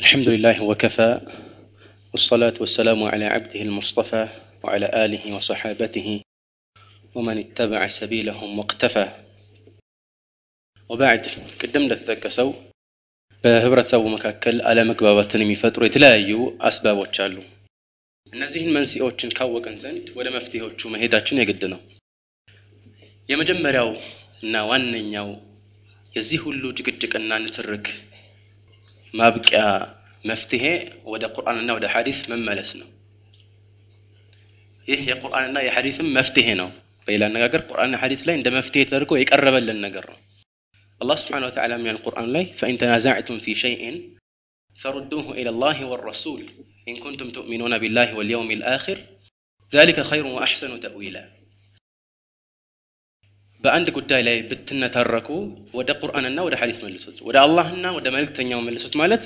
الحمد لله وكفى والصلاة والسلام على عبده المصطفى وعلى آله وصحابته ومن اتبع سبيلهم واقتفى وبعد قدم እንደተጠቀሰው በህብረተሰቡ መካከል አለመግባባትን የሚፈጥሩ የተለያዩ አስባቦች አሉ እነዚህን መንስኤዎችን ካወቅን ዘንድ ወደ መፍትሄዎቹ መሄዳችን የግድ ነው የመጀመሪያው እና ዋነኛው የዚህ ሁሉ ጭቅጭቅና ንትርክ ما بقى مفتهي ودا قرآن النا ودى حديث مما لسنا إيه يا قرآن النا يا حديث من مفتهينا فإلى أن نقر قرآن الحديث لين دم مفتهي تركوا يقرب للنقر الله سبحانه وتعالى من القرآن لي فإن تنازعتم في شيء فردوه إلى الله والرسول إن كنتم تؤمنون بالله واليوم الآخر. ذلك خير وأحسن تأويلا. በአንድ ጉዳይ ላይ ብትነታረኩ ወደ ቁርአንና ወደ ሐዲስ መልሱት። ወደ አላህና ወደ መልእክተኛው መልሱት ማለት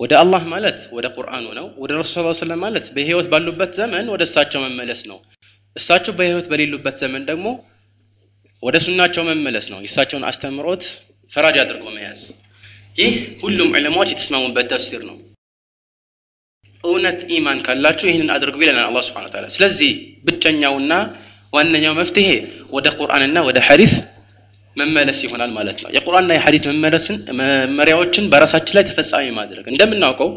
ወደ አላህ ማለት ወደ ቁርአኑ ነው። ወደ ረሱል ስ ማለት በህይወት ባሉበት ዘመን ወደ እሳቸው መመለስ ነው። እሳቸው በህይወት በሌሉበት ዘመን ደግሞ ወደ ሱናቸው መመለስ ነው። የእሳቸውን አስተምሮት ፈራጅ አድርጎ መያዝ። ይህ ሁሉም ዕለማዎች የተስማሙበት ተፍሲር ነው። እውነት ኢማን ካላችሁ ይህንን አድርጉ ይለናል ስብሓን ታላ ስለዚህ ብቸኛውና ዋነኛው መፍትሄ ወደ ቁርአንና ወደ ሐዲስ መመለስ ይሆናል ማለት ነው የቁርአንና የሐዲስ መመለስን መመሪያዎችን በራሳችን ላይ ተፈጻሚ ማድረግ እንደምናውቀው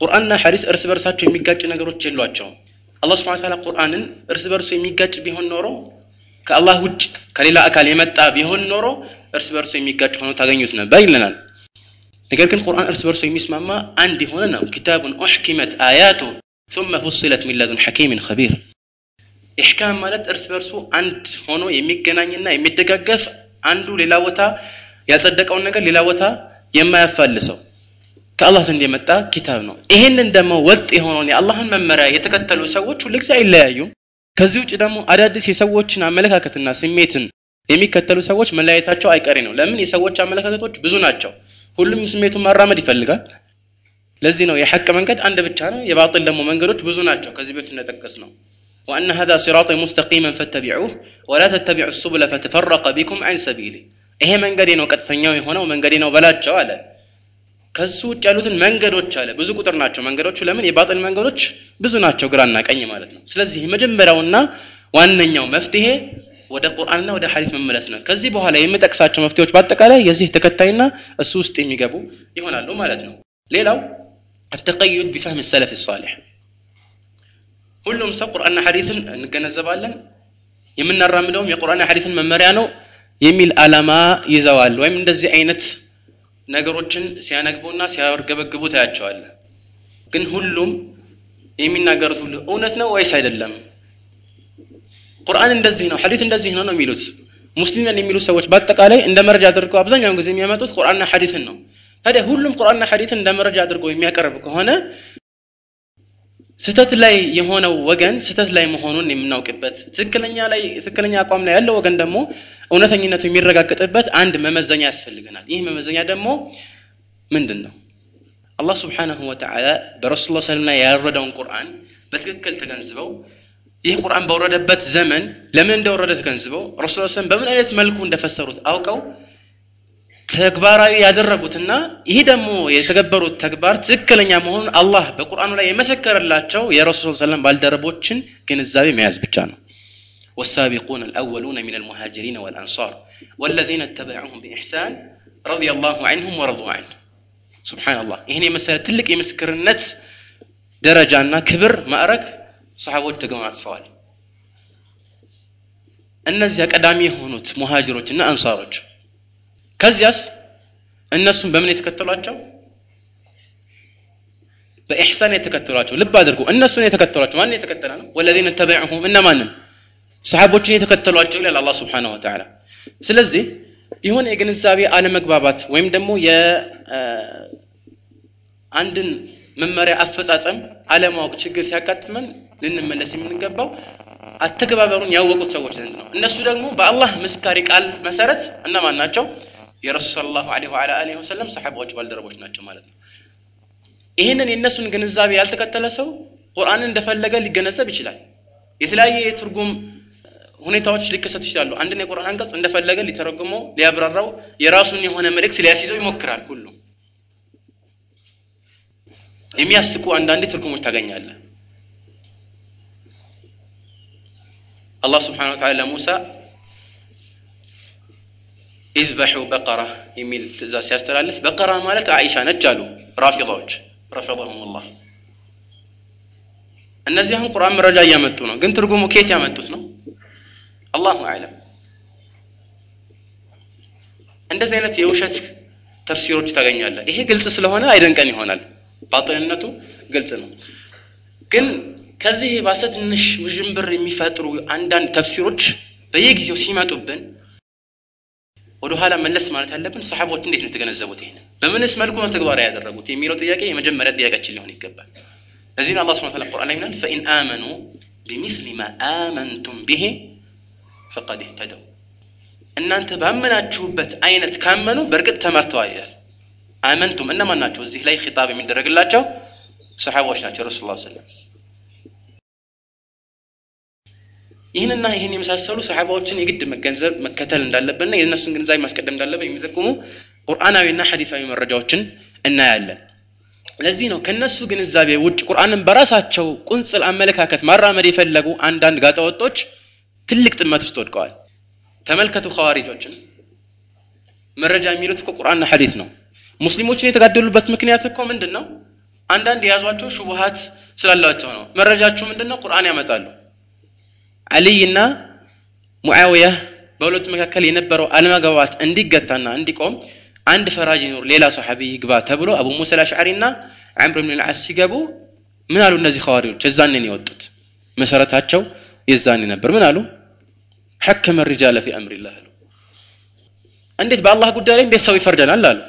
ቁርአንና ሐዲስ እርስ በርሳቸው የሚጋጭ ነገሮች የሏቸውም አላህ ስብሓን ታላ ቁርአንን እርስ በርሱ የሚጋጭ ቢሆን ኖሮ ከአላህ ውጭ ከሌላ አካል የመጣ ቢሆን ኖሮ እርስ በርሱ የሚጋጭ ሆኖ ታገኙት ነበር ይለናል ነገር ግን ቁርአን እርስ በርሱ የሚስማማ አንድ የሆነ ነው ኪታቡን ኡሕኪመት አያቱ ثم فصلت من لدن حكيم خبير ኢሕካም ማለት እርስ በርሱ አንድ ሆኖ የሚገናኝና የሚደጋገፍ አንዱ ሌላ ቦታ ያጸደቀውን ነገር ሌላ ቦታ የማያፋልሰው ከአላህ ዘንድ የመጣ ኪታብ ነው። ይሄንን ደግሞ ወጥ የሆነውን የአላህን መመሪያ የተከተሉ ሰዎች ሁልጊዜ አይለያዩም። ከዚህ ውጭ ደግሞ አዳዲስ የሰዎችን አመለካከትና ስሜትን የሚከተሉ ሰዎች መለያየታቸው አይቀሬ ነው። ለምን? የሰዎች አመለካከቶች ብዙ ናቸው። ሁሉም ስሜቱን ማራመድ ይፈልጋል። ለዚህ ነው የሐቅ መንገድ አንድ ብቻ ነው የባጥል ደግሞ መንገዶች ብዙ ናቸው። ከዚህ በፊት እንደጠቀስ ነው وأن هذا صراطي مستقيما فاتبعوه ولا تتبعوا السبل فتفرق بكم عن سبيله ይሄ መንገዴ ነው ቀጥተኛው የሆነው መንገዴ ነው በላቸው አለ ከሱ ውጭ ያሉትን መንገዶች አለ ብዙ ቁጥር ናቸው መንገዶቹ ለምን የባጥል መንገዶች ብዙ ናቸው ግራና ቀኝ ማለት ነው ስለዚህ መጀመሪያውና ዋነኛው መፍትሄ ወደ ቁርአንና ወደ ሐዲስ መመለስ ነው ከዚህ በኋላ የምጠቅሳቸው መፍትሄዎች በአጠቃላይ የዚህ ተከታይና እሱ ውስጥ የሚገቡ ይሆናሉ ማለት ነው ሌላው التقيد بفهم السلف الصالح ሁሉም ሰው ቁርአንና ሐዲስን እንገነዘባለን። የምናራምደውም የቁርአንና ሐዲስን መመሪያ ነው የሚል አላማ ይዘዋል። ወይም እንደዚህ አይነት ነገሮችን ሲያነግቡና ሲያርገበግቡ ታያቸዋል። ግን ሁሉም የሚናገሩት ሁሉ እውነት ነው ወይስ አይደለም? ቁርአን እንደዚህ ነው ሐዲስ እንደዚህ ነው ነው የሚሉት። ሙስሊም ነን የሚሉ ሰዎች በአጠቃላይ እንደ መረጃ አድርገው አብዛኛውን ጊዜ የሚያመጡት ቁርአንና ሐዲስን ነው። ታዲያ ሁሉም ቁርአንና ሐዲስን እንደ መረጃ አድርገው የሚያቀርብ ከሆነ ስተት ላይ የሆነው ወገን ስተት ላይ መሆኑን የምናውቅበት ትክክለኛ ላይ ትክክለኛ አቋም ላይ ያለው ወገን ደግሞ እውነተኝነቱ የሚረጋገጥበት አንድ መመዘኛ ያስፈልገናል። ይህ መመዘኛ ደግሞ ምንድን ነው አላህ ስብሓንሁ ወተዓላ በረሱል ላ ላይ ያወረደውን ቁርአን በትክክል ተገንዝበው ይህ ቁርአን በወረደበት ዘመን ለምን እንደወረደ ተገንዝበው ረሱል ሰለም በምን አይነት መልኩ እንደፈሰሩት አውቀው ተግባራዊ ያደረጉትና ይህ ደግሞ የተገበሩት ተግባር ትክክለኛ መሆኑን አላህ በቁርአኑ ላይ የመሰከረላቸው የረሱል ሰለም ባልደረቦችን ግንዛቤ መያዝ ብቻ ነው والسابقون الأولون من المهاجرين والأنصار والذين اتبعوهم بإحسان رضي الله عنهم ورضوا عنه سبحان الله ይህን የመሰለ ትልቅ የምስክርነት ደረጃና ክብር ማዕረግ ሰሓቦች ተጎናጽፈዋል እነዚያ ቀዳሚ የሆኑት ሙሃጅሮች እና አንሳሮች ከዚያስ እነሱም በምን የተከተሏቸው? በኢሕሳን የተከተሏቸው። ልብ አድርጉ። እነሱን የተከተሏቸው። ማን የተከተለ ነው? ወለዚነ ተበዕሁም እነማንን? ሰሓቦችን የተከተሏቸው ይላል አላህ ስብሓንሁ ወተዓላ። ስለዚህ የሆነ የግንዛቤ አለመግባባት ወይም ደግሞ የአንድን መመሪያ አፈጻጸም አለማወቅ ችግር ሲያጋጥመን ልንመለስ የምንገባው አተገባበሩን ያወቁት ሰዎች ዘንድ ነው። እነሱ ደግሞ በአላህ መስካሪ ቃል መሰረት እነማን ናቸው የረሱል ስለ ላሁ ለ ወሰለም ሰሓባዎች ባልደረቦች ናቸው ማለት ነው። ይህንን የእነሱን ግንዛቤ ያልተከተለ ሰው ቁርአንን እንደፈለገ ሊገነዘብ ይችላል። የተለያየ የትርጉም ሁኔታዎች ሊከሰቱ ይችላሉ። አንድን የቁርአን አንቀጽ እንደፈለገ ሊተረጉመው ሊያብራራው የራሱን የሆነ መልእክት ሊያስይዘው ይሞክራል ሁሉ። የሚያስቁ አንዳንዴ ትርጉሞች ታገኛለህ። አላህ ስብሓን ወተዓላ ለሙሳ ኢዝበሑ በቀራ የሚል ትእዛዝ ሲያስተላልፍ በቀራ ማለት አይሻ ነች አሉ ራፊዳዎች ረፈضሁም እነዚያን ቁርአን መረጃ እያመጡ ነው። ግን ትርጉሙ ኬት ያመጡት ነው? አላሁ አለም እንደዚህ አይነት የውሸት ተፍሲሮች ታገኛለ ይሄ ግልጽ ስለሆነ አይደንቀን ይሆናል። ባጥንነቱ ግልጽ ነው። ግን ከዚህ የባሰ ትንሽ ውዥንብር የሚፈጥሩ አንዳንድ ተፍሲሮች በየጊዜው ሲመጡብን ወደ ኋላ መለስ ማለት ያለብን ሰሓቦች እንዴት ነው የተገነዘቡት ይሄን በምንስ መልኩ ነው ተግባራዊ ያደረጉት የሚለው ጥያቄ የመጀመሪያ ጥያቄያችን ሊሆን ይገባል ለዚህ ነው አላህ ስብሐ ወተዓላ ቁርአን ላይ ምናል ፈኢን አመኑ ቢሚስሊ ማ አመንቱም ቢሄ ፈቀድ እህተደው እናንተ ባመናችሁበት አይነት ካመኑ በእርግጥ ተመርተዋል ይላል አመንቱም እነማን ናቸው እዚህ ላይ ኺጣብ የሚደረግላቸው ሰሓቦች ናቸው ረሱል ላ ሰለም ይህንና ይህን የመሳሰሉ ሰሓባዎችን የግድ መገንዘብ መከተል እንዳለብንና የእነሱን ግንዛቤ ማስቀደም እንዳለብን የሚጠቁሙ ቁርአናዊና ሐዲሳዊ መረጃዎችን እናያለን። ለዚህ ነው ከነሱ ግንዛቤ ውጭ ቁርአንን በራሳቸው ቁንጽል አመለካከት ማራመድ የፈለጉ አንዳንድ ጋጠወጦች ትልቅ ጥመት ውስጥ ወድቀዋል። ተመልከቱ ኸዋሪጆችን። መረጃ የሚሉት እኮ ቁርአንና ሐዲስ ነው። ሙስሊሞችን የተጋደሉበት ምክንያት እኮ ምንድን ነው አንዳንድ የያዟቸው ሹቡሃት ስላላቸው ነው። መረጃችሁ ምንድን ነው ቁርአን ያመጣሉ አልይና ሙዓውያ በሁለቱ መካከል የነበረው አለመግባባት እንዲገታና እንዲቆም አንድ ፈራጅ ይኖር ሌላ ሰሓቢ ይግባ ተብሎ አቡ ሙሳ አልአሽዓሪ እና ዓምር ብን ልዓስ ሲገቡ ምን አሉ እነዚህ ኸዋሪጆች? የዛንን የወጡት። መሰረታቸው የዛኔ ነበር። ምን አሉ? حكم الرجال في أمر الله አሉ። እንዴት በአላህ ጉዳይ ላይ እንዴት ሰው ይፈርደናል አሉ።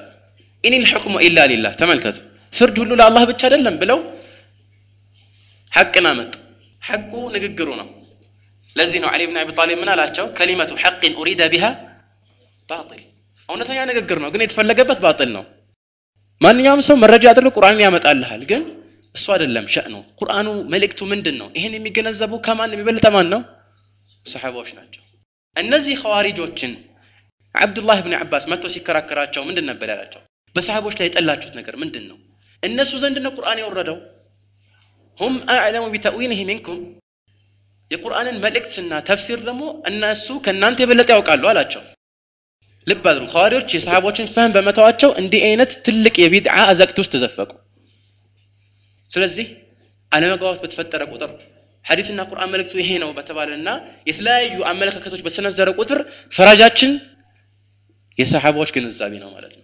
إن الحكم إلا لله ተመልከቱ። ፍርድ ሁሉ ለአላህ ብቻ አይደለም ብለው ሐቅን አመጡ። ሐቁ ንግግሩ ነው ለዚህ ነው ዓሊ ብን አቢ ጣሊብ ምን አላቸው ከሊመቱ ሐቅን ኡሪደ ቢሃ ባጢል እውነተኛ ንግግር ነው ግን የተፈለገበት ባጥል ነው ማንኛውም ሰው መረጃ አድርጎ ቁርአንን ያመጣልሃል ግን እሱ አይደለም ሸእኑ ቁርአኑ መልእክቱ ምንድን ነው ይህን የሚገነዘቡ ከማን የሚበልጠ ማን ነው ሰሓባዎች ናቸው እነዚህ ኸዋሪጆችን አብዱላህ ብን አባስ መጥቶ ሲከራከራቸው ምንድን ነበር ያላቸው በሰሓቦች ላይ የጠላችሁት ነገር ምንድን ነው እነሱ ዘንድ ነው ቁርአን የወረደው ሁም አዕለሙ ቢተዊንህ ሚንኩም የቁርአንን መልእክትና ተፍሲር ደግሞ እነሱ ከእናንተ የበለጠ ያውቃሉ አላቸው ልብ አድሩ ኸዋሪዎች የሰሓቦችን ፈህም በመተዋቸው እንዲህ አይነት ትልቅ የቢድዓ አዘቅት ውስጥ ተዘፈቁ ስለዚህ አለመግባባት በተፈጠረ ቁጥር ሐዲስና ቁርአን መልእክቱ ይሄ ነው በተባለና የተለያዩ አመለካከቶች በሰነዘረ ቁጥር ፈራጃችን የሰሓባዎች ግንዛቤ ነው ማለት ነው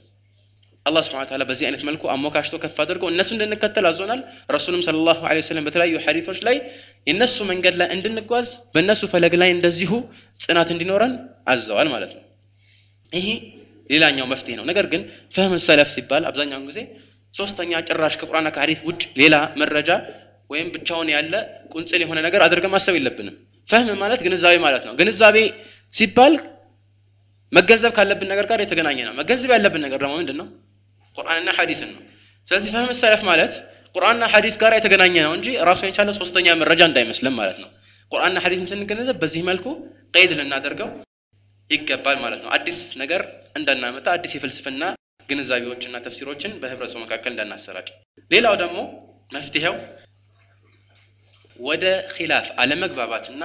አላህ ስብሐ ወተዓላ በዚህ አይነት መልኩ አሞካሽቶ ከፍ አድርጎ እነሱ እንድንከተል አዞናል ረሱልም ሰለላሁ ዐለይሂ ወሰለም በተለያዩ ሐዲቶች ላይ የነሱ መንገድ ላይ እንድንጓዝ በእነሱ ፈለግ ላይ እንደዚሁ ጽናት እንዲኖረን አዘዋል ማለት ነው። ይሄ ሌላኛው መፍትሄ ነው። ነገር ግን ፈህም ሰለፍ ሲባል አብዛኛውን ጊዜ ሶስተኛ ጭራሽ ከቁርአንና ከሐዲስ ውጭ ሌላ መረጃ ወይም ብቻውን ያለ ቁንጽል የሆነ ነገር አድርገን ማሰብ የለብንም። ፈህም ማለት ግንዛቤ ማለት ነው። ግንዛቤ ሲባል መገንዘብ ካለብን ነገር ጋር የተገናኘ ነው። መገንዘብ ያለብን ነገር ደግሞ ምንድን ነው ቁርአንና ሐዲስን ነው። ስለዚህ ፈህም ሰለፍ ማለት ቁርአንና ሐዲስ ጋር የተገናኘ ነው እንጂ ራሱን የቻለ ሶስተኛ መረጃ እንዳይመስልም ማለት ነው። ቁርአንና ሐዲስን ስንገነዘብ በዚህ መልኩ ቀይድ ልናደርገው ይገባል ማለት ነው። አዲስ ነገር እንዳናመጣ አዲስ የፍልስፍና ግንዛቤዎችና ተፍሲሮችን በህብረተሰቡ መካከል እንዳናሰራጭ። ሌላው ደግሞ መፍትሄው ወደ ኺላፍ አለመግባባትና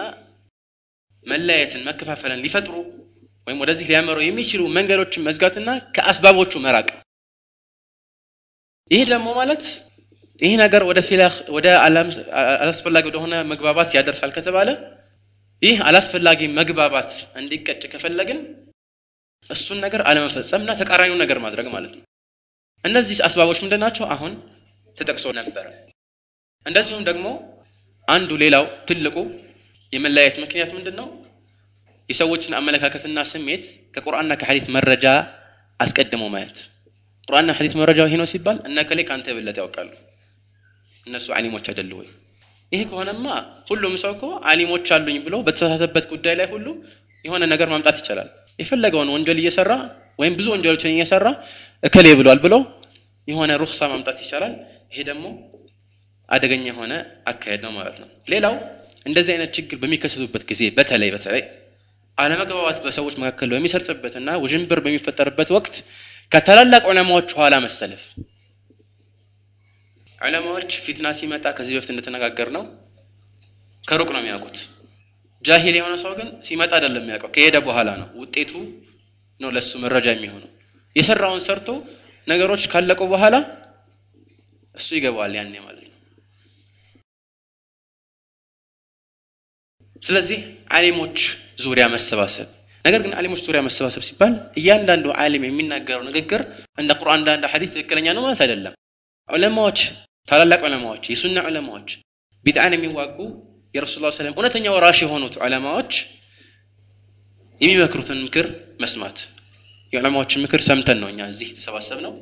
መለያየትን መከፋፈልን ሊፈጥሩ ወይም ወደዚህ ሊያመሩ የሚችሉ መንገዶችን መዝጋትና ከአስባቦቹ መራቅ። ይህ ደግሞ ማለት ይህ ነገር ወደ ወደ አላስፈላጊ ወደሆነ መግባባት ያደርሳል ከተባለ ይህ አላስፈላጊ መግባባት እንዲቀጭ ከፈለግን እሱን ነገር አለመፈጸምና ተቃራኒውን ነገር ማድረግ ማለት ነው። እነዚህ አስባቦች ምንድን ናቸው? አሁን ተጠቅሶ ነበረ እንደዚሁም ደግሞ አንዱ ሌላው ትልቁ የመለያየት ምክንያት ምንድን ነው? የሰዎችን አመለካከትና ስሜት ከቁርአንና ከሐዲት መረጃ አስቀድሞ ማየት። ቁርአንና ሐዲት መረጃው ይሄ ነው ሲባል እነ ከሌ ከአንተ የበለጠ ያውቃሉ እነሱ አሊሞች አይደሉ ወይ? ይሄ ከሆነማ ሁሉም ሰው እኮ አሊሞች አሉኝ ብሎ በተሳሳተበት ጉዳይ ላይ ሁሉ የሆነ ነገር ማምጣት ይቻላል። የፈለገውን ወንጀል እየሰራ ወይም ብዙ ወንጀሎችን እየሰራ እከሌ ብሏል ብሎ የሆነ ሩክሳ ማምጣት ይቻላል። ይሄ ደግሞ አደገኛ የሆነ አካሄድ ነው ማለት ነው። ሌላው እንደዚህ አይነት ችግር በሚከሰቱበት ጊዜ በተለይ በተለይ አለመግባባት በሰዎች መካከል በሚሰርጽበትና ውዥንብር በሚፈጠርበት ወቅት ከታላላቅ ዑለማዎች ኋላ መሰለፍ ዑለማዎች ፊትና ሲመጣ ከዚህ በፊት እንደተነጋገር ነው ከሩቅ ነው የሚያውቁት። ጃሂል የሆነ ሰው ግን ሲመጣ አይደለም የሚያውቀው፣ ከሄደ በኋላ ነው ውጤቱ ነው ለሱ መረጃ የሚሆነው። የሰራውን ሰርቶ ነገሮች ካለቁ በኋላ እሱ ይገባዋል ያኔ ማለት ነው። ስለዚህ ዓሊሞች ዙሪያ መሰባሰብ ነገር ግን ዓሊሞች ዙሪያ መሰባሰብ ሲባል እያንዳንዱ ዓሊም የሚናገረው ንግግር እንደ ቁርአን እንደ ሐዲስ ትክክለኛ ነው ማለት አይደለም። ዑለማዎች ታላላቅ ዑለማዎች የሱና ዑለማዎች ቢድዓን የሚዋጉ የረሱል ላ ሰለም እውነተኛ ወራሽ የሆኑት ዑለማዎች የሚመክሩትን ምክር መስማት የዑለማዎችን ምክር ሰምተን ነው እኛ እዚህ የተሰባሰብ ነው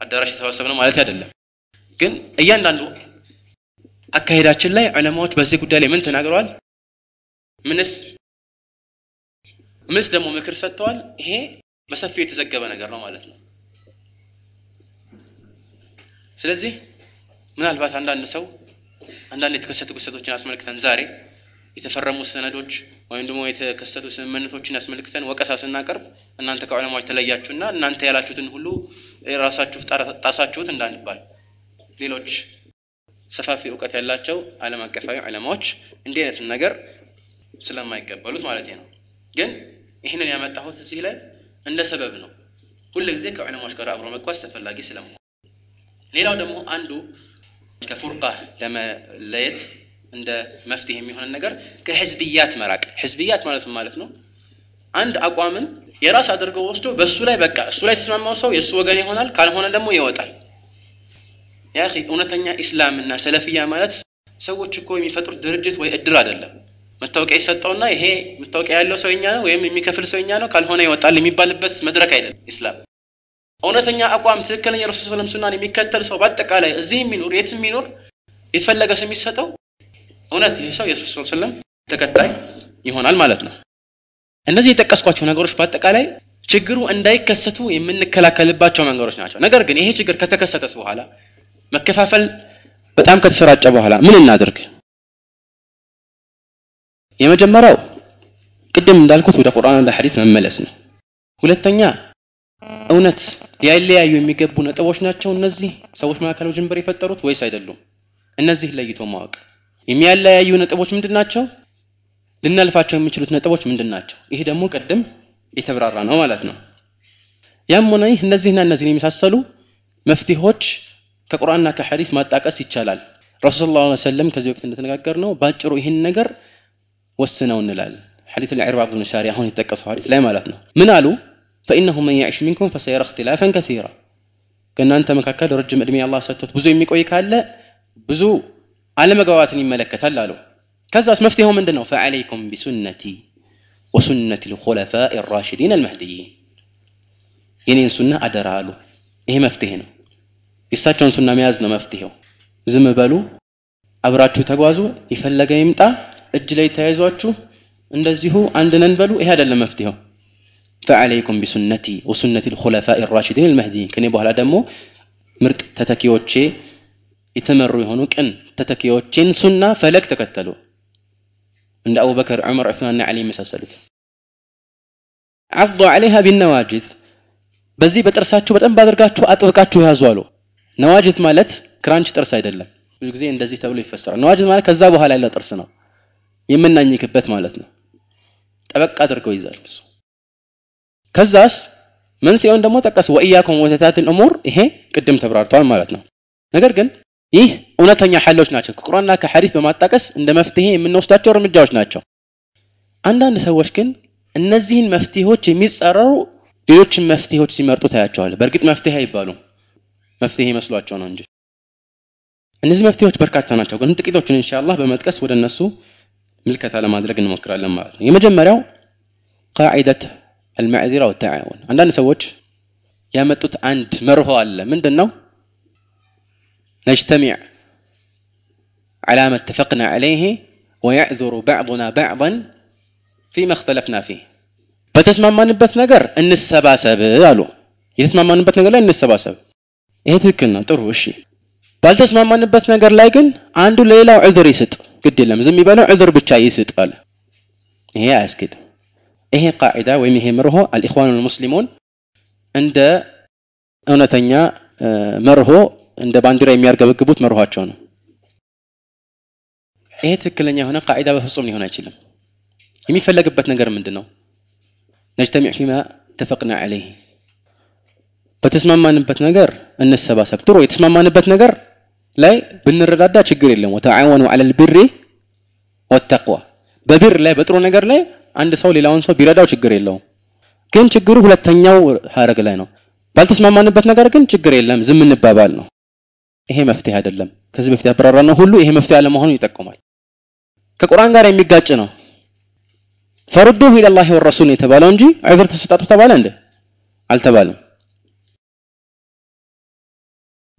አዳራሽ የተሰባሰብ ነው ማለት አይደለም። ግን እያንዳንዱ አካሄዳችን ላይ ዑለማዎች በዚህ ጉዳይ ላይ ምን ተናግረዋል? ምንስ ምንስ ደግሞ ምክር ሰጥተዋል? ይሄ በሰፊው የተዘገበ ነገር ነው ማለት ነው። ስለዚህ ምናልባት አንዳንድ ሰው አንዳንድ የተከሰቱ ክስተቶችን አስመልክተን ዛሬ የተፈረሙ ሰነዶች ወይም ደግሞ የተከሰቱ ስምምነቶችን አስመልክተን ወቀሳ ስናቀርብ እናንተ ከዑለማዎች ተለያችሁና እናንተ ያላችሁትን ሁሉ ራሳችሁ ጣሳችሁት እንዳንባል ሌሎች ሰፋፊ እውቀት ያላቸው ዓለም አቀፋዊ ዑለማዎች እንዲህ አይነትን ነገር ስለማይቀበሉት ማለት ነው። ግን ይህንን ያመጣሁት እዚህ ላይ እንደ ሰበብ ነው። ጊዜ ከዑለማዎች ጋር አብሮ መጓዝ ተፈላጊ ስለመሆኑ ሌላው ደግሞ አንዱ ከፉርቃ ለመለየት እንደ መፍትሄ የሚሆንን ነገር ከህዝብያት መራቅ። ህዝብያት ማለት ማለት ነው አንድ አቋምን የራስ አድርገው ወስዶ በእሱ ላይ በቃ እሱ ላይ የተስማማው ሰው የእሱ ወገን ይሆናል፣ ካልሆነ ደግሞ ይወጣል። ያ እውነተኛ ኢስላምና ሰለፍያ ማለት ሰዎች እኮ የሚፈጥሩት ድርጅት ወይ እድር አይደለም። መታወቂያ ይሰጠውና ይሄ መታወቂያ ያለው ሰውኛ ነው ወይም የሚከፍል ሰውኛ ነው ካልሆነ ይወጣል የሚባልበት መድረክ አይደለም ኢስላም። እውነተኛ አቋም ትክክለኛ ረሱል ሰለም ሱናን የሚከተል ሰው በአጠቃላይ እዚህ የሚኖር የት የሚኖር የተፈለገ ሰው የሚሰጠው እውነት ይህ ሰው የረሱል ሰለም ተከታይ ይሆናል ማለት ነው። እነዚህ የጠቀስኳቸው ነገሮች በአጠቃላይ ችግሩ እንዳይከሰቱ የምንከላከልባቸው መንገዶች ናቸው። ነገር ግን ይሄ ችግር ከተከሰተስ በኋላ መከፋፈል በጣም ከተሰራጨ በኋላ ምን እናድርግ? የመጀመሪያው ቅድም እንዳልኩት ወደ ቁርአን ወደ ሐዲስ መመለስ ነው። ሁለተኛ እውነት ሊያለያዩ የሚገቡ ነጥቦች ናቸው እነዚህ ሰዎች መካከል ውዥንብር የፈጠሩት ወይስ አይደሉም? እነዚህ ለይቶ ማወቅ። የሚያለያዩ ነጥቦች ምንድን ናቸው? ልናልፋቸው የሚችሉት ነጥቦች ምንድን ናቸው? ይሄ ደግሞ ቅድም የተብራራ ነው ማለት ነው። ያም ሆነ ይህ እነዚህና እነዚህን የመሳሰሉ መፍትሄዎች ከቁርአንና ከሐዲስ ማጣቀስ ይቻላል። ረሱል ስ ላ ሰለም ከዚህ በፊት እንደተነጋገር ነው በአጭሩ ይህን ነገር ወስነው እንላል። ሐዲስ ልዕርባ ብኑ ሳሪ አሁን የተጠቀሰው ሐዲስ ላይ ማለት ነው። ምን አሉ? فإنه من يعش منكم فسيرى اختلافا كثيرا ከእናንተ መካከል ረጅም እድሜ አላህ ሰጥቶት ብዙ የሚቆይ ካለ ብዙ አለመግባባትን ይመለከታል አሉ። ከዛስ መፍትሄው ምንድን ነው? فعليكم بسنتي وسنة الخلفاء الراشدين المهديين የኔን ሱና አደራ አሉ። ይሄ መፍትሄ ነው። የእሳቸውን ሱና መያዝ ነው መፍትሄው። ዝም በሉ፣ አብራችሁ ተጓዙ፣ የፈለገ ይምጣ፣ እጅ ላይ ተያይዟችሁ እንደዚሁ አንድ ነን በሉ። ይሄ አይደለም መፍትሄው። فعليكم بسنتي وسنة الخلفاء الراشدين المهديين. كني بوهلا دمو مرت تتكيوتشي يتمروا يهونو كن تتكيوتشين سنة فلك تكتلو عند أبو بكر عمر عثمان علي مسلسلت عضوا عليها بالنواجذ بزي بترساتشو بتأم بادرقاتشو أتوقاتشو هازوالو نواجذ مالت كرانش ترسا يدلا بيقزي عند زي تولي فسر نواجذ مالت كزابو هالا إلا ترسنا يمنا أن يكبت مالتنا تبقى أدركو يزال بسو ከዛስ መንስኤውን ደግሞ ጠቀሱ። ወኢያኩም ወተታትን እሙር፣ ይሄ ቅድም ተብራርተዋል ማለት ነው። ነገር ግን ይህ እውነተኛ ሐሎች ናቸው። ከቁርአንና ከሐዲስ በማጣቀስ እንደ መፍትሄ የምንወስዳቸው እርምጃዎች ናቸው። አንዳንድ ሰዎች ግን እነዚህን መፍትሄዎች የሚጻረሩ ሌሎችን መፍትሄዎች ሲመርጡ ታያቸዋል። በእርግጥ መፍትሄ አይባሉም፣ መፍትሄ ይመስሏቸው ነው እንጂ እነዚህ መፍትሄዎች በርካታ ናቸው። ግን ጥቂቶችን ኢንሻአላህ በመጥቀስ ወደ እነሱ ምልከታ ለማድረግ እንሞክራለን ማለት ነው። የመጀመሪያው ቃዒደት አልማዕዚራ ወተዓውን። አንዳንድ ሰዎች ያመጡት አንድ መርሆ አለ። ምንድን ነው? ነጅተሚዕ ዐላ ማ ተፈቅና ዐለይህ ወየዕዙሩ ባዕዱና ባዕዳን ፊማ እኽተለፍና ፊህ በተስማማንበት ነገር እንሰባሰብ አሉ። የተስማማንበት ነገር ላይ እንሰባሰብ። ይሄ ትክክል ነው፣ ጥሩ እሺ። ባልተስማማንበት ነገር ላይ ግን አንዱ ለሌላው ዑዝር ይስጥ፣ ግድ የለም ዝም ይበለው፣ ዑዝር ብቻ ይስጥ አለ። ይሄ አያስኬድም። ይሄ ቃዒዳ ወይም ይሄ መርሆ አልኢኽዋኑል ሙስሊሙን እንደ እውነተኛ መርሆ እንደ ባንዲራ የሚያርገበግቡት መርኋቸው ነው። ይሄ ትክክለኛ የሆነ ቃዒዳ በፍጹም ሊሆን አይችልም። የሚፈለግበት ነገር ምንድን ነው? ነጅተሚዕ ፊማ ተፈቅና ዐለይህ በተስማማንበት ነገር እንሰባሰብ። ጥሩ የተስማማንበት ነገር ላይ ብንረዳዳ ችግር የለም። ወተዓወኑ ዐለል ቢሪ ወተቅዋ በቢር ላይ በጥሩ ነገር ላይ አንድ ሰው ሌላውን ሰው ቢረዳው ችግር የለውም። ግን ችግሩ ሁለተኛው ሀረግ ላይ ነው። ባልተስማማንበት ነገር ግን ችግር የለም ዝም እንባባል ነው። ይሄ መፍትሄ አይደለም። ከዚህ በፊት ያብራራ ነው ሁሉ ይሄ መፍትሄ አለመሆኑን ይጠቁማል። ከቁርአን ጋር የሚጋጭ ነው። ፈሩዱሁ ኢለላሂ ወረሱል የተባለው እንጂ ዑዝር ተሰጣጡ ተባለ እንደ አልተባለም።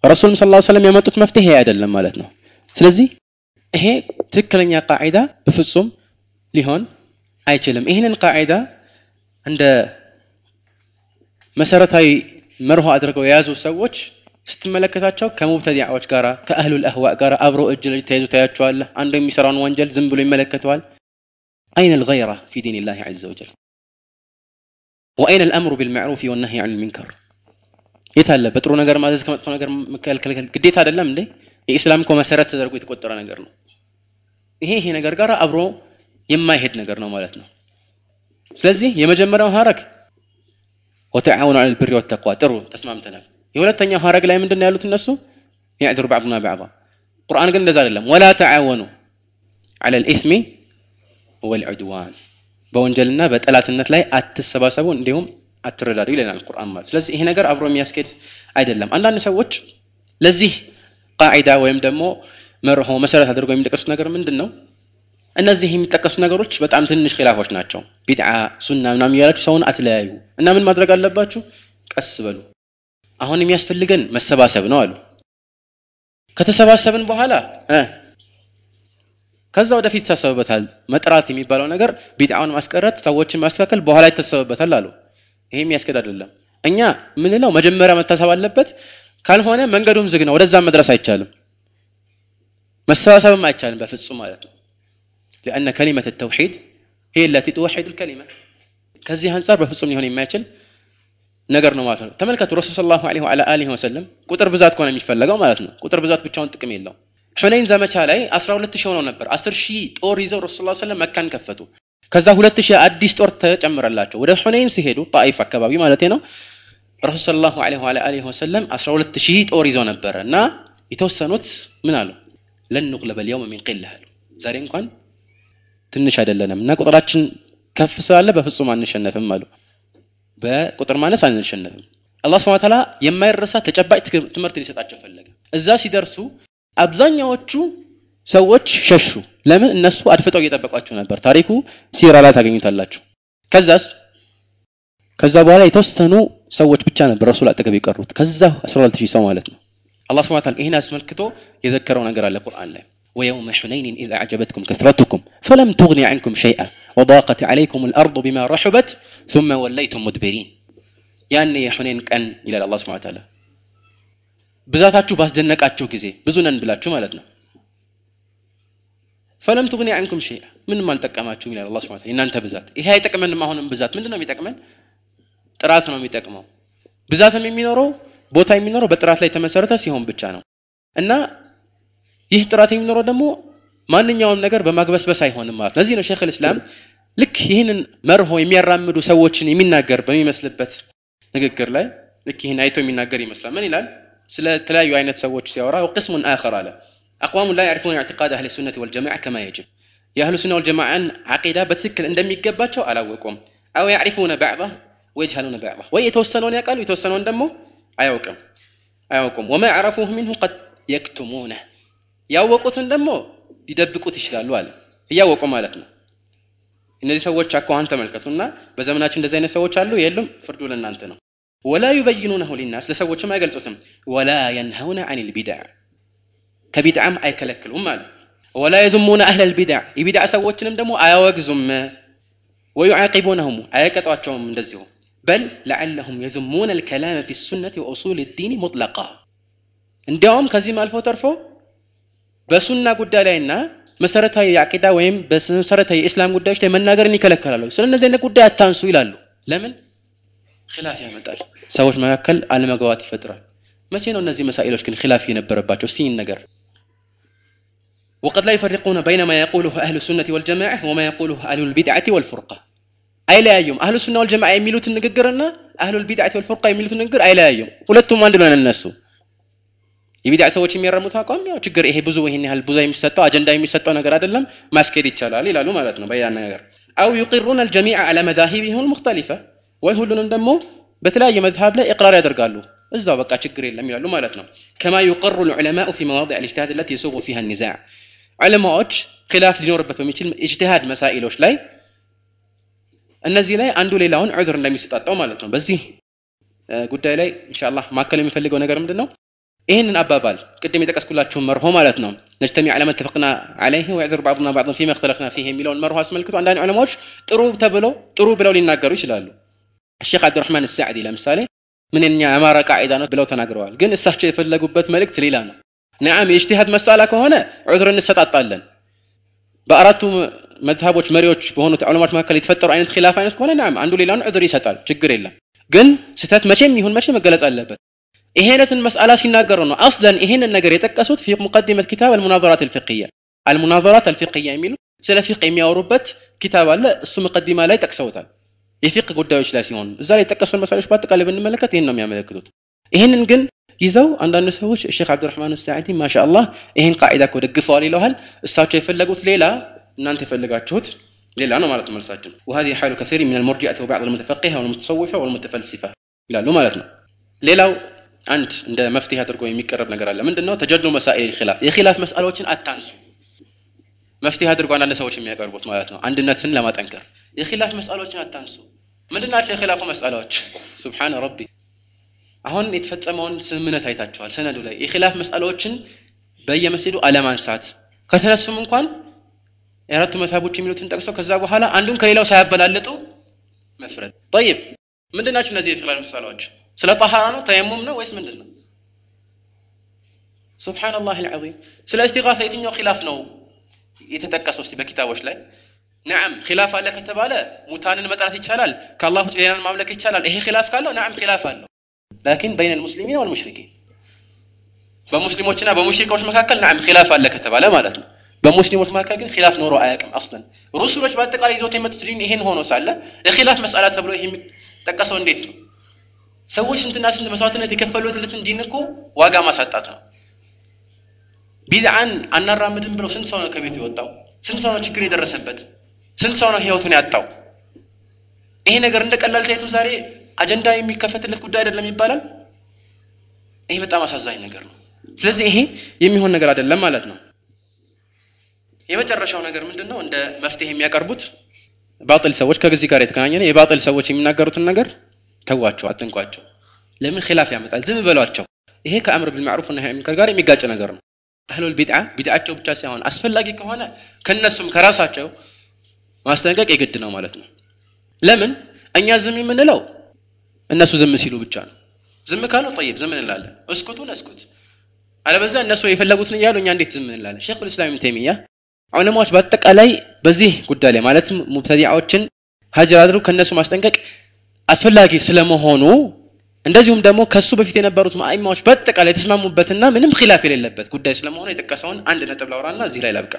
ረሱልም ሰለላሁ ዐለይሂ ወሰለም ያመጡት መፍትሄ አይደለም ማለት ነው። ስለዚህ ይሄ ትክክለኛ ቃዒዳ በፍጹም ሊሆን አይችልም። ይህንን ቃዒዳ እንደ መሰረታዊ መርሆ አድርገው የያዙ ሰዎች ስትመለከታቸው ከሙብተዲዓዎች ጋራ ከአህሉል አህዋእ ጋር አብሮ እጅ ለእጅ ተያይዞ ታያቸዋለህ። አንዱ የሚሰራውን ወንጀል ዝም ብሎ ይመለከተዋል። አይነ አልገይራ ፊ ዲኒላሂ ዐዘ ወጀል ወአይነ አልአምሩ ቢልመዕሩፍ ወነህይ ዐኒል ሙንከር የት አለ? በጥሩ ነገር ማዘዝ ከመጥፎ ነገር መከልከል ግዴታ አይደለም እንዴ? የኢስላም እኮ መሰረት ተደርጎ የተቆጠረ ነገር ነው። ይሄ ይሄ ነገር ጋር አብሮ የማይሄድ ነገር ነው ማለት ነው ስለዚህ የመጀመሪያው ሀረግ ወተዓወኑ አለ ልብሪ ወተቋ ጥሩ ተስማምተናል የሁለተኛው ሀረግ ላይ ምንድን ያሉት እነሱ ያዕድሩ ባዕዱና ባዕባ ቁርአን ግን እንደዛ አይደለም ወላ ተዓወኑ አለ ልኢስሚ ወልዑድዋን በወንጀልና በጠላትነት ላይ አትሰባሰቡ እንዲሁም አትረዳዱ ይለናል ቁርአን ማለት ስለዚህ ይሄ ነገር አብሮ የሚያስኬድ አይደለም አንዳንድ ሰዎች ለዚህ ቃዒዳ ወይም ደግሞ መርሆ መሰረት አድርገው የሚጠቀሱት ነገር ምንድን ነው እነዚህ የሚጠቀሱ ነገሮች በጣም ትንሽ ኺላፎች ናቸው። ቢድዓ፣ ሱና ምናምን እያላችሁ ሰውን አትለያዩ እና ምን ማድረግ አለባችሁ? ቀስ በሉ። አሁን የሚያስፈልገን መሰባሰብ ነው አሉ። ከተሰባሰብን በኋላ ከዛ ወደፊት ይታሰብበታል። መጥራት የሚባለው ነገር ቢድዓውን ማስቀረት፣ ሰዎችን ማስተካከል በኋላ ይታሰብበታል አሉ። ይሄ የሚያስኬድ አይደለም። እኛ ምንለው መጀመሪያ መታሰብ አለበት። ካልሆነ መንገዱም ዝግ ነው፣ ወደዛም መድረስ አይቻልም፣ መሰባሰብም አይቻልም በፍጹም ማለት ነው። لأن كلمة التوحيد هي التي توحد الكلمة ከዚህ አንጻር በፍጹም ሊሆን የማይችል ነገር ነው ማለት ነው። ተመልከቱ ረሱል ሰለላሁ ዐለይሂ ወዐላ አሊሂ ወሰለም ቁጥር ብዛት ከሆነ የሚፈለገው ማለት ነው። ቁጥር ብዛት ብቻውን ጥቅም የለው። ሑነይን ዘመቻ ላይ 12 ሺህ ሆነው ነበር። 10 ሺህ ጦር ይዘው ረሱል ሰለላሁ ዐለይሂ ወሰለም መካን ከፈቱ። ከዛ 2 ሺህ አዲስ ጦር ተጨመረላቸው። ወደ ሑነይን ሲሄዱ ጣኢፍ አካባቢ ማለት ነው። ረሱል ሰለላሁ ዐለይሂ ወዐላ አሊሂ ወሰለም 12 ሺህ ጦር ይዘው ነበረ እና የተወሰኑት ምን አሉ? ለን ኑግለበ ልየውመ ሚን ቂላ አሉ። ዛሬ እንኳን ትንሽ አይደለንም እና ቁጥራችን ከፍ ስላለ በፍጹም አንሸነፍም አሉ። በቁጥር ማነስ አንሸነፍም። አላህ ሱብሓነሁ ወተዓላ የማይረሳ ተጨባጭ ትምህርት ሊሰጣቸው ፈለገ። እዛ ሲደርሱ አብዛኛዎቹ ሰዎች ሸሹ። ለምን? እነሱ አድፍጠው እየጠበቋቸው ነበር። ታሪኩ ሲራ ላይ ታገኙታላችሁ። ከዛስ ከዛ በኋላ የተወሰኑ ሰዎች ብቻ ነበር ረሱል አጠገብ የቀሩት። ከዛ 12000 ሰው ማለት ነው። አላህ ሱብሓነሁ ወተዓላ ይህን አስመልክቶ የዘከረው ነገር አለ ቁርአን ላይ ويوم حنين إذ أعجبتكم كثرتكم فلم تغن عنكم شيئا وضاقت عليكم الأرض بما رحبت ثم وليتم مدبرين يعني حنين كان إلى الله سبحانه وتعالى ብዛታችሁ ባስደነቃችሁ ጊዜ ብዙ ነን ብላችሁ ማለት ነው ፈለም ትግኒ አንኩም ሸይአ ምንም አልጠቀማችሁም ይላል አላህ ሱብሓነሁ ወተዓላ የእናንተ ብዛት ይሄ አይጠቅመንም አሁንም ብዛት ምንድን ነው የሚጠቅመን ጥራት ነው የሚጠቅመው ብዛትም የሚኖረው ቦታ የሚኖረው በጥራት ላይ የተመሰረተ ሲሆን ብቻ ነው እና ይህ ጥራት የሚኖረው ደግሞ ማንኛውም ነገር በማግበስበስ አይሆንም ማለት ነው። ለዚህ ነው ሼክ ልእስላም ልክ ይህንን መርሆ የሚያራምዱ ሰዎችን የሚናገር በሚመስልበት ንግግር ላይ ልክ ይህን አይቶ የሚናገር ይመስላል። ምን ይላል? ስለ ተለያዩ አይነት ሰዎች ሲያወራ ወቅስሙን አኸር አለ አቅዋሙን ላ ያዕሪፉን ኢዕቲቃድ አህል ሱነት ወልጀማዓ ከማ የጅብ የአህሉ ሱና ወልጀማዓን ዓቂዳ በትክክል እንደሚገባቸው አላወቁም። አው ያዕሪፉነ ባዕዳ ወየጅሀሉነ ባዕዳ ወይ የተወሰነውን ያውቃሉ የተወሰነውን ደግሞ አያውቅም አያውቁም። ወማ ዐረፉሁ ሚንሁ ቀድ የክቱሙነ ያወቁትን ደግሞ ሊደብቁት ይችላሉ አለ እያወቁ ማለት ነው። እነዚህ ሰዎች አኳኋን ተመልከቱና በዘመናችን እንደዚህ አይነት ሰዎች አሉ የሉም? ፍርዱ ለእናንተ ነው። ወላ ዩበይኑነሁ ሊናስ ለሰዎችም አይገልጹትም። ወላ የንሀውነ አኒል ቢድዕ ከቢድዓም አይከለክሉም አለ። ወላ የዙሙነ አህለል ቢድዕ የቢድዓ ሰዎችንም ደግሞ አያወግዙም። ወዩዓቂቡነሁም አያቀጧቸውም እንደዚሁ በል ለዓለሁም የዙሙነ ልከላመ ፊ ሱነት ወኡሱል ዲን ሙጥለቃ እንዲያውም ከዚህም አልፎ ተርፎ በሱና ጉዳይ ላይና መሰረታዊ የአቂዳ ወይም በመሰረታዊ የእስላም ጉዳዮች ላይ መናገርን ይከለከላሉ። ስለ እነዚህ አይነት ጉዳይ አታንሱ ይላሉ። ለምን? ኺላፍ ያመጣል። ሰዎች መካከል አለመግባባት ይፈጥራል። መቼ ነው እነዚህ መሳኢሎች ግን ኺላፍ የነበረባቸው እስቲ ነገር وقد لا يفرقون بين ما يقوله أهل السنة والجماعة وما يقوله أهل البدعة والفرقة አይለያዩም አህሉ ሱና ወልጀማ የሚሉትን ንግግርና አህሉል ቢድዓት ወልፉርቃ የሚሉትን ንግግር አይለያዩም ሁለቱም አንድ ነው እነሱ የቢዳ ሰዎች የሚያራሙት አቋም ያው ችግር ይሄ ብዙ ይሄን ያህል ብዙ የሚሰጠው አጀንዳ የሚሰጠው ነገር አይደለም ማስኬድ ይቻላል ይላሉ ማለት ነው በያን ነገር أو يقرون الجميع على مذاهبهم المختلفة ወይ ሁሉንም ደግሞ በተለያየ መዝሀብ ላይ إقرار ያደርጋሉ እዛው በቃ ችግር የለም ይላሉ ማለት ነው كما يقر العلماء في مواضع الاجتهاد التي يسوغ فيها النزاع ዑለማዎች خلاف ሊኖርበት በሚችል اجتهاد መሳኢሎች ላይ እነዚህ ላይ አንዱ ሌላውን عذر እንደሚሰጣጣው ማለት ነው በዚህ ጉዳይ ላይ ኢንሻ ማከል የሚፈልገው ነገር ምንድን ነው ይህንን አባባል ቅድም የጠቀስኩላችሁን መርሆ ማለት ነው። نجتمع على ما اتفقنا عليه ويعذر بعضنا بعضا فيما اختلفنا فيه የሚለውን መርሆ አስመልክቶ አንዳንድ ዑለማዎች ጥሩ ተብለው ጥሩ ብለው ሊናገሩ ይችላሉ። ሼክ አብዱራህማን ሳዕዲ ለምሳሌ ምን የኛ አማራ ቃዒዳ ነው ብለው ተናግረዋል። ግን እሳቸው የፈለጉበት መልእክት ሌላ ነው። نعم የ اجتهاد مسألة ከሆነ عذر እንሰጣጣለን። በአራቱ መዝሀቦች መሪዎች በሆኑት ዑለማዎች መካከል የተፈጠሩ አይነት خلاف አይነት ከሆነ نعم አንዱ ሌላውን عذر ይሰጣል። ችግር የለም። ግን ስህተት መቼም ይሁን መቼ መገለጽ አለበት ይሄ አይነትን መስአላ ሲናገሩ ነው አስለን ይሄንን ነገር የጠቀሱት ፊ ሙቀዲመት ኪታብ አልሙናዘራት አልፊቅያ አልሙናዘራት አልፊቅያ የሚሉ ስለ ፊቅ የሚያወሩበት ኪታብ አለ እሱ ሙቀዲማ ላይ ጠቅሰውታል የፊቅ ጉዳዮች ላይ ሲሆን እዛ ላይ የጠቀሱን መሳሌዎች በአጠቃላይ ብንመለከት ይህን ነው የሚያመለክቱት ይህንን ግን ይዘው አንዳንድ ሰዎች ሼክ አብዱራህማን ሳዒዲ ማሻአላህ ይህን ቃዒዳ እኮ ደግፈዋል ይለዋል እሳቸው የፈለጉት ሌላ እናንተ የፈለጋችሁት ሌላ ነው ማለት መልሳችን وهذه حال كثير من المرجئة وبعض المتفقهة والمتصوفة والمتفلسفة ይላሉ ማለት ነው ሌላው አንድ እንደ መፍትሄ አድርጎ የሚቀረብ ነገር አለ። ምንድነው? ተጀድሉ መሳኢል ኺላፍ የኺላፍ መስአሎችን አታንሱ። መፍትሄ አድርጎ አንዳንድ ሰዎች የሚያቀርቡት ማለት ነው። አንድነትን ለማጠንከር የኺላፍ መስአሎችን አታንሱ። ምንድናቸው የኺላፉ መስአላዎች ሱብሃነ ረቢ። አሁን የተፈጸመውን ስምምነት አይታችኋል። ሰነዱ ላይ የኺላፍ መስአላዎችን በየመስጂዱ አለማንሳት። ከተነሱም እንኳን የአራቱ መዝሀቦች የሚሉትን ጠቅሰው ከዛ በኋላ አንዱን ከሌላው ሳያበላልጡ መፍረድ። ጠይብ። ምንድን ናቸው እነዚህ የኺላፍ መስአላዎች ስለ ጠሃራ ነው ተየሙም ነው ወይስ ምንድን ነው ሱብሓነላህ አልዓዚም ስለ እስቲጋሳ የትኛው ኺላፍ ነው የተጠቀሰው እስቲ በኪታቦች ላይ ነዓም ኺላፍ አለ ከተባለ ሙታንን መጥራት ይቻላል ከአላህ ውጭ ሌላን ማምለክ ይቻላል ይሄ ኺላፍ ካለው ነዓም ኺላፍ አለው ላኪን በይነ ልሙስሊሚን ወልሙሽሪኪን በሙስሊሞችና በሙሽሪኮች መካከል ነዓም ኺላፍ አለ ከተባለ ማለት ነው በሙስሊሞች መካከል ግን ኺላፍ ኖሮ አያውቅም አስለን ሩሱሎች በአጠቃላይ ይዞት የመጡት ዲን ይሄን ሆኖ ሳለ የኺላፍ መስአላ ተብሎ ይሄ የሚጠቀሰው እንዴት ነው ሰዎች ስንትና ስንት መስዋዕትነት የከፈሉትን ዲን እኮ ዋጋ ማሳጣት ነው። ቢድዓን አናራምድም ብለው ስንት ሰው ነው ከቤቱ የወጣው? ስንት ሰው ነው ችግር የደረሰበት? ስንት ሰው ነው ህይወቱን ያጣው? ይሄ ነገር እንደ ቀላል ታይቶ ዛሬ አጀንዳ የሚከፈትለት ጉዳይ አይደለም ይባላል? ይሄ በጣም አሳዛኝ ነገር ነው። ስለዚህ ይሄ የሚሆን ነገር አይደለም ማለት ነው። የመጨረሻው ነገር ምንድነው? እንደ መፍትሄ የሚያቀርቡት ባጥል ሰዎች ከዚህ ጋር የተገናኘ ነው። የባጥል ሰዎች የሚናገሩትን ነገር ተዋቸው አትንኳቸው። ለምን ኺላፍ ያመጣል? ዝም በሏቸው። ይሄ ከአምር ቢልማዕሩፍ እና ሙንከር ጋር የሚጋጭ ነገር ነው። አህሉል ቢድዓ ቢድዓቸው ብቻ ሳይሆን አስፈላጊ ከሆነ ከነሱም ከራሳቸው ማስጠንቀቅ የግድ ነው ማለት ነው። ለምን? እኛ ዝም የምንለው እነሱ ዝም ሲሉ ብቻ ነው። ዝም ካሉ ጠይብ ዝም እንላለን። እስኩቱን እስኩት። አለበዛ እነሱ የፈለጉትን እያሉ እኛ እንዴት ዝም እንላለን? ሼኹል እስላም ኢብኑ ተይሚያ ዑለማዎች በአጠቃላይ በዚህ ጉዳይ ላይ ማለትም ሙብተዲዓዎችን ሀጅር አድርጉ ከነሱ ማስጠንቀቅ አስፈላጊ ስለመሆኑ እንደዚሁም ደግሞ ከሱ በፊት የነበሩት ማእማዎች በአጠቃላይ የተስማሙበትና ምንም ኺላፍ የሌለበት ጉዳይ ስለመሆኑ የጠቀሰውን አንድ ነጥብ ላውራና እዚህ ላይ ላብቃ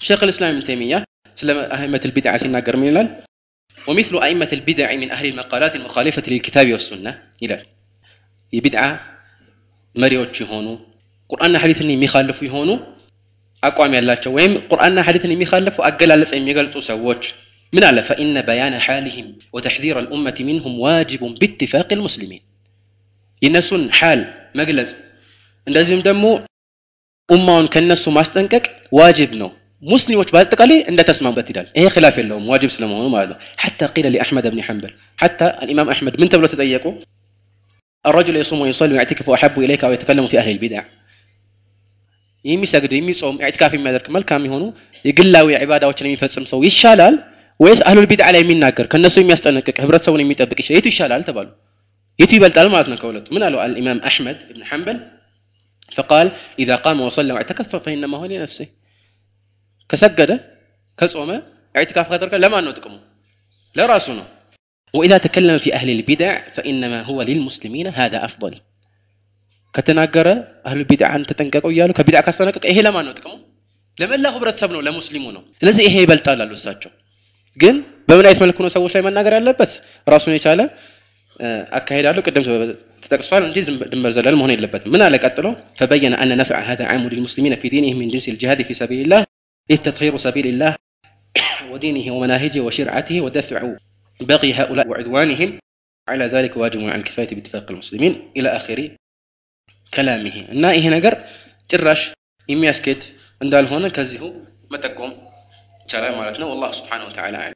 ሼክ ልእስላም ኢብን ተይሚያ ስለ አህመት ልቢድዓ ሲናገር ምን ይላል ومثل أئمة البدع من أهل المقالات المخالفة للكتاب والسنة إلى የቢድዓ መሪዎች የሆኑ ቁርአንና ሐዲትን የሚኻልፉ የሆኑ አቋም ያላቸው ወይም ቁርአንና ሐዲትን የሚኻልፉ አገላለጽ የሚገልጹ ሰዎች من على فإن بيان حالهم وتحذير الأمة منهم واجب باتفاق المسلمين. الناس حال مجلس لازم دمو أمة كالناس ما استنكك واجب نو. مسلم وش بعد تقالي إن تسمع بتدال إيه خلاف اللوم؟ واجب سلمه ما هذا حتى قيل لأحمد بن حنبل حتى الإمام أحمد من تبلو تتأيكو؟ الرجل يصوم ويصلي ويعتكف وأحب إليك ويتكلم في أهل البدع. يمي ساقدو يمي صوم اعتكافي ما ذلك ملكامي هونو يقل له عبادة وشلمي فاسم سو. يشالال ወይስ አህሉል ቢድዓ ላይ የሚናገር ከነሱ የሚያስጠነቅቅ ህብረተሰቡን የሚጠብቅ ይችላል የቱ ይሻላል ተባሉ የቱ ይበልጣል ማለት ነው ከሁለቱ ምን አለው አልኢማም አሕመድ ብን ሐንበል فقال إذا قام وصلى واعتكف فإنما هو لنفسه كسجد كصوم اعتكاف كترك لما أنه تقوم لا راسنا وإذا تكلم في أهل البدع فإنما هو للمسلمين هذا أفضل ከተናገረ አህሉ ቢድዓን ተጠንቀቀው እያሉ ከቢድዓ ካስጠነቀቀ ይሄ ለማን ነው ጥቅሙ? ለመላው ህብረተሰብ ነው፣ ለሙስሊሙ ነው። ስለዚህ ይሄ ይበልጣል አሉ እሳቸው። ግን በምን አይነት መልኩ ነው ሰዎች ላይ መናገር ያለበት? ራሱን የቻለ አካሄድ አለው። ቅድም ተጠቅሷል እንጂ ድንበር ዘለል መሆን የለበትም። ምን አለ ቀጥሎ? ፈበየነ አነ ነፍዐ ሀዛ ዓሙ ሊልሙስሊሚነ ፊ ዲኒሂም ሚን ጅንስ ልጅሃድ ፊ ሰቢልላህ ኢዝ ተጥሂሩ ሰቢልላህ ودينه ومناهجه وشرعته ودفع بغي هؤلاء وعدوانهم على ذلك واجب على الكفاية باتفاق المسلمين إلى آخر كلامه እና ይሄ ነገር ጭራሽ የሚያስኬድ እንዳልሆነ ከዚሁ መጠቆም ይቻላል السلام عليكم والله سبحانه وتعالى أعلم.